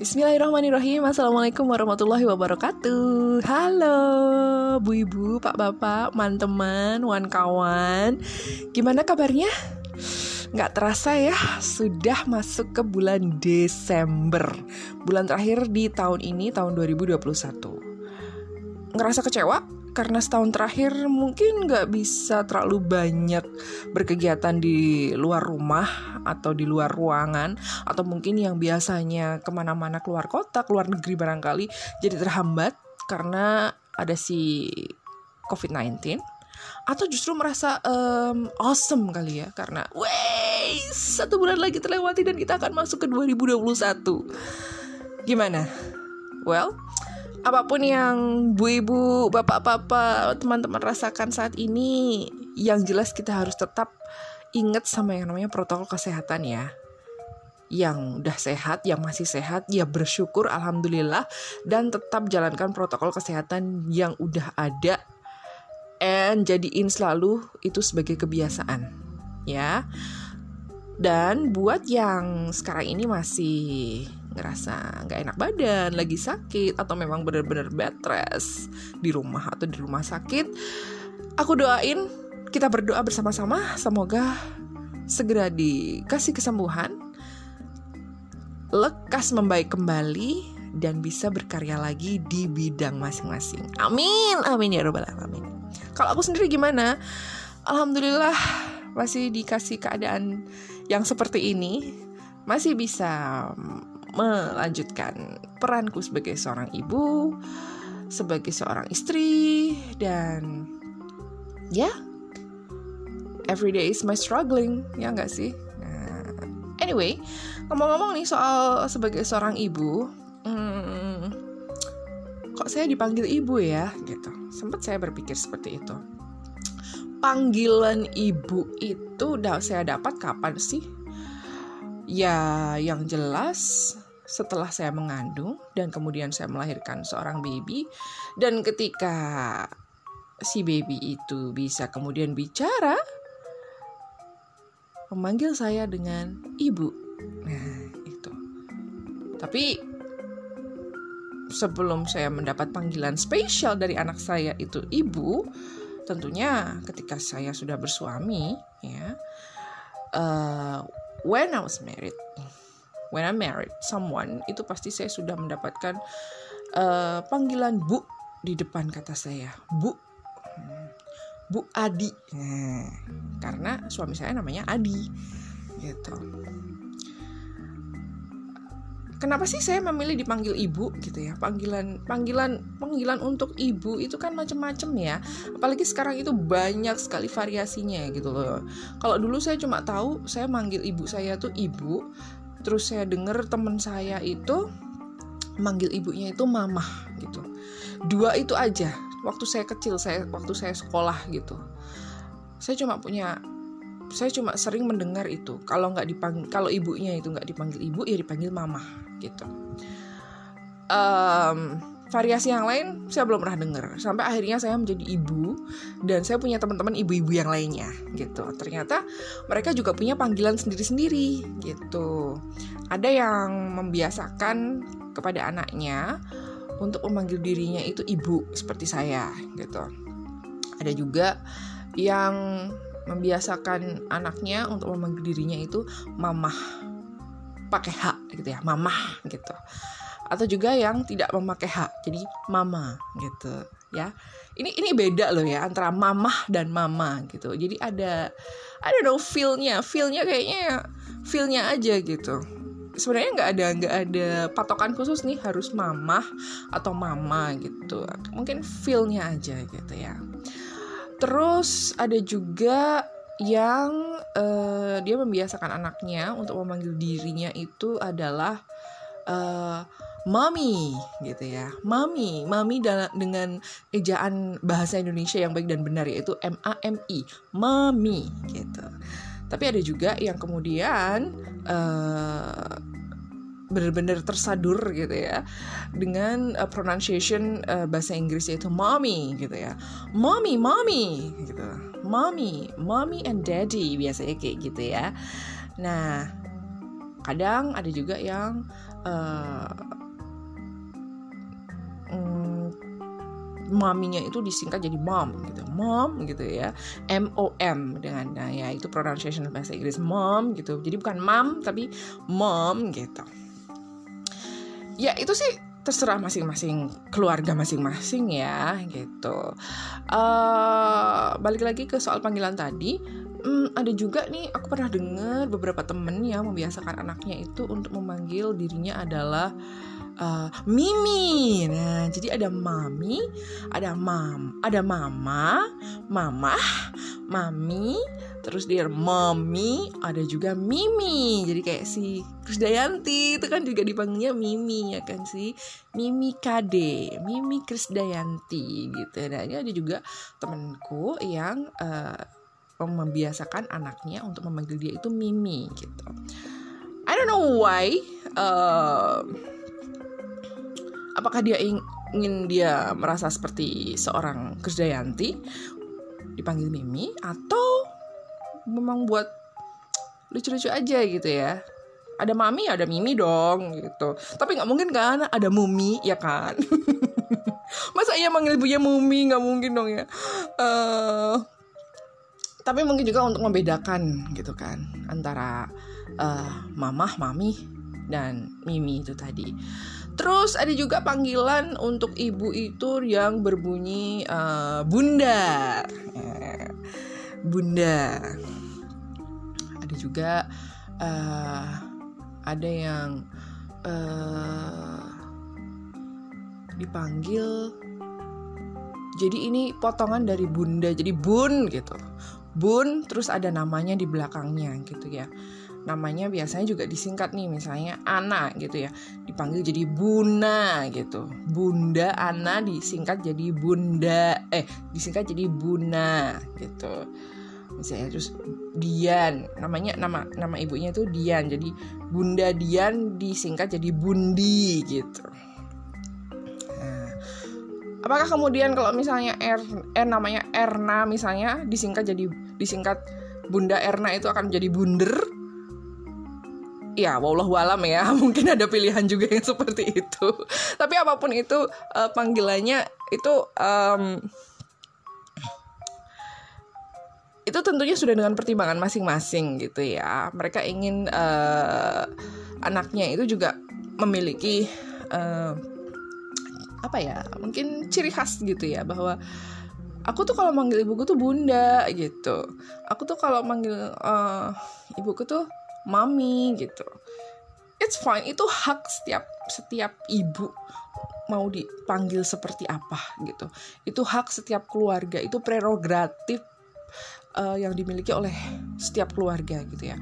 Bismillahirrahmanirrahim. Assalamualaikum warahmatullahi wabarakatuh. Halo Bu Ibu, Pak Bapak, teman-teman, wan kawan Gimana kabarnya? Nggak terasa ya, sudah masuk ke bulan Desember. Bulan terakhir di tahun ini, tahun 2021 Ngerasa kecewa? Karena setahun terakhir mungkin nggak bisa terlalu banyak berkegiatan di luar rumah atau di luar ruangan atau mungkin yang biasanya ke mana-mana keluar kota keluar negeri barangkali jadi terhambat karena ada si COVID-19 atau justru merasa um, awesome kali ya karena wey satu bulan lagi terlewati dan kita akan masuk ke 2021 gimana? Well apa pun yang bu ibu bapak bapak teman-teman rasakan saat ini yang jelas kita harus tetap ingat sama yang namanya protokol kesehatan ya yang udah sehat, yang masih sehat, ya bersyukur alhamdulillah dan tetap jalankan protokol kesehatan yang udah ada and jadiin selalu itu sebagai kebiasaan ya. Dan buat yang sekarang ini masih ngerasa nggak enak badan, lagi sakit atau memang benar-benar bed rest di rumah atau di rumah sakit, aku doain kita berdoa bersama-sama semoga segera dikasih kesembuhan, lekas membaik kembali dan bisa berkarya lagi di bidang masing-masing. Amin, amin ya robbal alamin. Kalau aku sendiri gimana? Alhamdulillah masih dikasih keadaan yang seperti ini, masih bisa melanjutkan peranku sebagai seorang ibu, sebagai seorang istri, dan ya, yeah, every day is my struggling, ya nggak sih? Nah, anyway, ngomong-ngomong nih soal sebagai seorang ibu, hmm, kok saya dipanggil ibu ya, gitu. Sempat saya berpikir seperti itu. Panggilan ibu itu saya dapat kapan sih? Ya, yang jelas setelah saya mengandung dan kemudian saya melahirkan seorang baby dan ketika si baby itu bisa kemudian bicara memanggil saya dengan ibu. Nah, itu. Tapi sebelum saya mendapat panggilan spesial dari anak saya itu ibu, tentunya ketika saya sudah bersuami, ya, uh, when I was married when I married someone itu pasti saya sudah mendapatkan uh, panggilan bu di depan kata saya. Bu. Bu Adi. Nah, karena suami saya namanya Adi. Gitu. Kenapa sih saya memilih dipanggil ibu gitu ya? Panggilan panggilan panggilan untuk ibu itu kan macam-macam ya. Apalagi sekarang itu banyak sekali variasinya gitu loh. Kalau dulu saya cuma tahu saya manggil ibu saya tuh ibu terus saya dengar teman saya itu manggil ibunya itu mamah gitu. Dua itu aja waktu saya kecil saya waktu saya sekolah gitu. Saya cuma punya saya cuma sering mendengar itu. Kalau nggak dipanggil kalau ibunya itu nggak dipanggil ibu ya dipanggil mama gitu. Um, variasi yang lain saya belum pernah dengar. Sampai akhirnya saya menjadi ibu dan saya punya teman-teman ibu-ibu yang lainnya gitu. Ternyata mereka juga punya panggilan sendiri-sendiri gitu. Ada yang membiasakan kepada anaknya untuk memanggil dirinya itu ibu seperti saya gitu. Ada juga yang membiasakan anaknya untuk memanggil dirinya itu mamah pakai hak gitu ya mamah gitu atau juga yang tidak memakai hak. Jadi mama gitu ya. Ini ini beda loh ya antara mamah dan mama gitu. Jadi ada don't know feelnya. Feelnya kayaknya feelnya aja gitu. Sebenarnya nggak ada nggak ada patokan khusus nih harus mamah atau mama gitu. Mungkin feelnya aja gitu ya. Terus ada juga yang uh, dia membiasakan anaknya untuk memanggil dirinya itu adalah uh, mami gitu ya. Mami, mami dengan ejaan bahasa Indonesia yang baik dan benar yaitu M A M I, mami gitu. Tapi ada juga yang kemudian uh, benar-benar tersadur gitu ya dengan uh, pronunciation uh, bahasa Inggris yaitu mommy gitu ya mommy mommy gitu mommy mommy and daddy biasanya kayak gitu ya nah kadang ada juga yang uh, maminya itu disingkat jadi mom gitu. Mom gitu ya. M o m dengan nah, ya itu pronunciation bahasa Inggris. Mom gitu. Jadi bukan mom tapi mom gitu. Ya itu sih terserah masing-masing keluarga masing-masing ya gitu. Uh, balik lagi ke soal panggilan tadi. Hmm, ada juga nih aku pernah dengar beberapa temen yang membiasakan anaknya itu untuk memanggil dirinya adalah uh, Mimi. Nah, jadi ada mami, ada mam, ada mama, mama, mami, terus dia mami, ada juga Mimi. Jadi kayak si Krisdayanti itu kan juga dipanggilnya Mimi ya kan si Mimi Kade, Mimi Krisdayanti gitu. Nah, ini ada juga temenku yang uh, membiasakan anaknya untuk memanggil dia itu Mimi gitu. I don't know why. Uh, apakah dia ingin dia merasa seperti seorang Krisdayanti dipanggil Mimi atau memang buat lucu-lucu aja gitu ya? Ada mami ada mimi dong gitu. Tapi nggak mungkin kan ada mumi ya kan? Masa iya manggil ibunya mumi? Nggak mungkin dong ya. Uh, tapi mungkin juga untuk membedakan gitu kan antara uh, mamah mami dan mimi itu tadi Terus ada juga panggilan untuk ibu itu yang berbunyi uh, bunda. bunda. Ada juga uh, ada yang uh, dipanggil jadi ini potongan dari bunda jadi bun gitu bun terus ada namanya di belakangnya gitu ya namanya biasanya juga disingkat nih misalnya Ana gitu ya dipanggil jadi Buna gitu. Bunda Ana disingkat jadi Bunda eh disingkat jadi Buna gitu. Misalnya terus Dian namanya nama nama ibunya tuh Dian jadi Bunda Dian disingkat jadi Bundi gitu. Nah, apakah kemudian kalau misalnya R, R namanya Erna misalnya disingkat jadi disingkat Bunda Erna itu akan jadi bunder ya wallahu alam ya. Mungkin ada pilihan juga yang seperti itu. Tapi apa pun itu uh, panggilannya itu um, itu tentunya sudah dengan pertimbangan masing-masing gitu ya. Mereka ingin uh, anaknya itu juga memiliki uh, apa ya mungkin ciri khas gitu ya bahwa aku tuh kalau manggil ibuku tuh bunda gitu. Aku tuh kalau manggil uh, ibuku tuh mami gitu. It's fine. Itu hak setiap setiap ibu mau dipanggil seperti apa gitu. Itu hak setiap keluarga. Itu prerogatif uh, yang dimiliki oleh setiap keluarga gitu ya.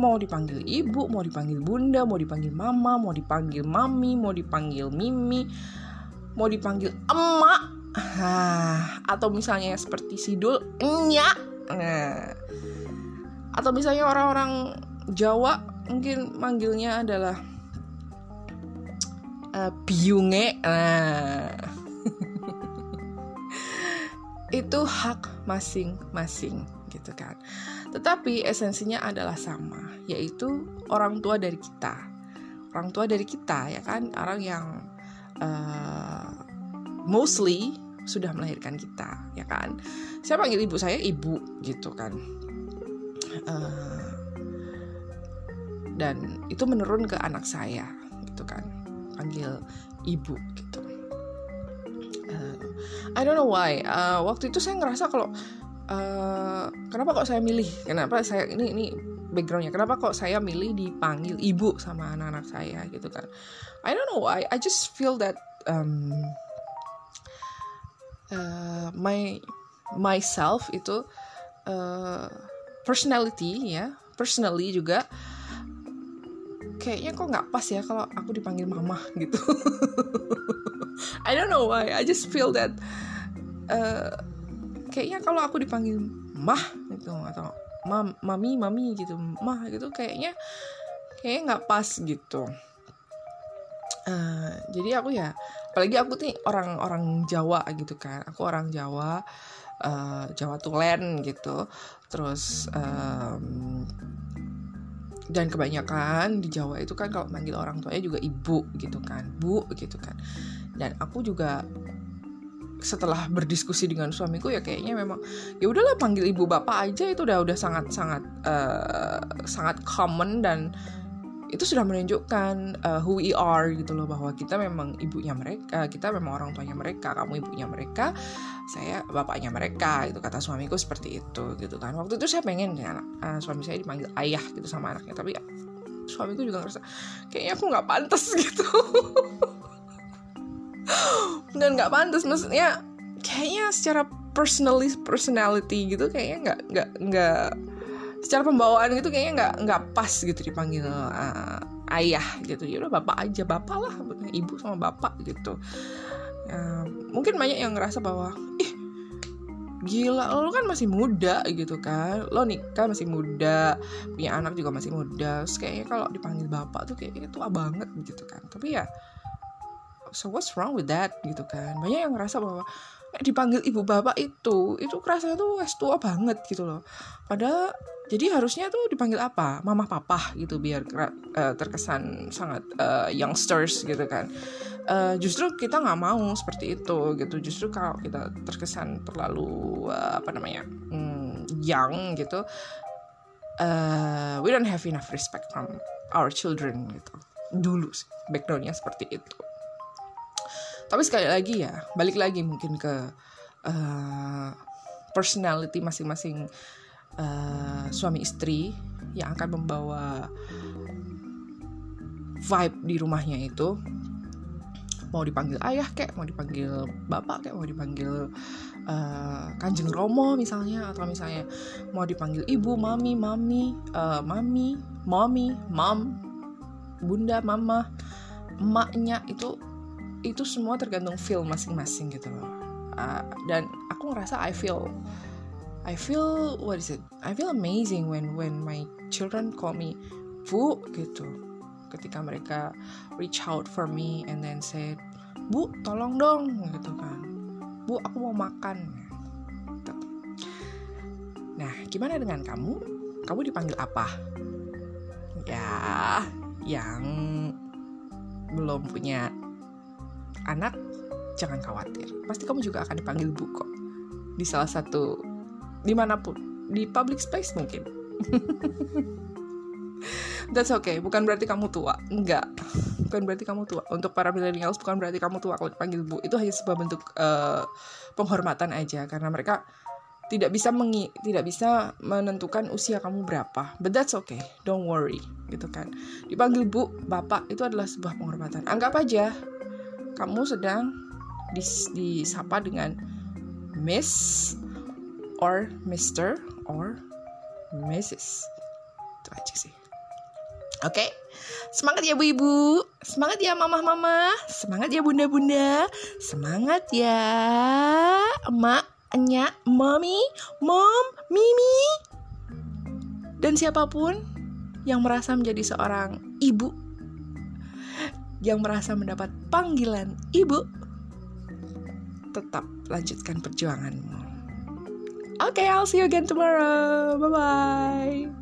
Mau dipanggil ibu mau dipanggil bunda mau dipanggil mama mau dipanggil mami mau dipanggil mimi mau dipanggil emak. Atau misalnya seperti sidul enyak nah, atau misalnya orang-orang Jawa mungkin manggilnya adalah uh, biunge. Nah. Itu hak masing-masing gitu kan. Tetapi esensinya adalah sama yaitu orang tua dari kita. Orang tua dari kita ya kan? Orang yang uh, mostly sudah melahirkan kita ya kan? Saya panggil ibu saya ibu gitu kan. Uh, dan itu menurun ke anak saya gitu kan. Panggil ibu gitu. Uh, I don't know why. Uh, waktu itu saya ngerasa kalau uh, kenapa kok saya milih? Kenapa saya ini ini backgroundnya. Kenapa kok saya milih dipanggil ibu sama anak-anak saya gitu kan. I don't know why. I just feel that um, uh, my myself itu uh, personality ya personally juga kayaknya kok nggak pas ya kalau aku dipanggil mama gitu. I don't know why I just feel that uh, kayaknya kalau aku dipanggil mah gitu atau mam mami mami gitu mah gitu kayaknya kayaknya nggak pas gitu. Uh, jadi aku ya apalagi aku nih orang-orang Jawa gitu kan aku orang Jawa uh, Jawa Tulen gitu. Terus um, dan kebanyakan di Jawa itu kan kalau manggil orang tuanya juga ibu gitu kan bu gitu kan. Dan aku juga setelah berdiskusi dengan suamiku ya kayaknya memang ya udahlah panggil ibu bapak aja itu udah udah sangat sangat uh, sangat common dan itu sudah menunjukkan uh, who we are gitu loh bahwa kita memang ibunya mereka kita memang orang tuanya mereka kamu ibunya mereka saya bapaknya mereka itu kata suamiku seperti itu gitu kan. Waktu itu saya pengen ya, uh, suami saya dipanggil ayah gitu sama anaknya tapi ya, suamiku juga ngerasa kayaknya aku nggak pantas gitu. Dan nggak pantas maksudnya kayaknya secara personally personality gitu kayaknya nggak nggak nggak secara pembawaan gitu kayaknya nggak nggak pas gitu dipanggil uh, ayah gitu. Ya udah bapak aja bapak lah ibu sama bapak gitu. Ya, mungkin banyak yang ngerasa bahwa ih gila lo kan masih muda gitu kan. Lo nikah masih muda punya anak juga masih muda. Terus kayaknya kalau dipanggil bapak tuh kayaknya tua banget gitu kan. Tapi ya so what's wrong with that gitu kan. Banyak yang ngerasa bahwa dipanggil ibu bapak itu itu kerasa tuh wes tua banget gitu loh. Padahal jadi harusnya tuh dipanggil apa? Mama papa gitu biar uh, terkesan sangat uh, youngsters gitu kan. Uh, justru kita nggak mau seperti itu gitu. Justru kalau kita terkesan terlalu uh, apa namanya um, young gitu uh, we don't have enough respect from our children gitu. Dulu sih backgroundnya seperti itu tapi sekali lagi ya balik lagi mungkin ke uh, personality masing-masing uh, suami istri yang akan membawa vibe di rumahnya itu. Mau dipanggil ayah kek mau dipanggil bapak kek mau dipanggil uh, kanjeng romo misalnya atau misalnya mau dipanggil ibu mami mami uh, mami mami mam bunda mama emaknya itu itu semua tergantung feel masing-masing gitu loh. Uh, dan aku ngerasa I feel I feel what is it? I feel amazing when when my children call me bu gitu. Ketika mereka reach out for me and then say bu tolong dong gitu kan. Bu aku mau makan. Gitu. nah gimana dengan kamu? Kamu dipanggil apa? Ya yang belum punya anak jangan khawatir pasti kamu juga akan dipanggil bu kok di salah satu di mana pun di public space mungkin That's okay, bukan berarti kamu tua. Enggak, bukan berarti kamu tua. Untuk para millennials bukan berarti kamu tua kalau dipanggil bu. Itu hanya sebuah bentuk uh, penghormatan aja karena mereka tidak bisa mengi tidak bisa menentukan usia kamu berapa. But that's okay, don't worry, gitu kan. Dipanggil bu, bapak itu adalah sebuah penghormatan. Anggap aja kamu sedang dis disapa dengan Miss or Mister or Mrs. Itu aja sih. Oke, okay? semangat ya bu-ibu, semangat ya mama-mama, semangat ya bunda-bunda, semangat ya emak, enyak, mami, mom, mimi, dan siapa pun yang merasa menjadi seorang ibu yang merasa mendapat panggilan ibu, tetap lanjutkan perjuanganmu. Oke, okay, I'll see you again tomorrow. Bye bye.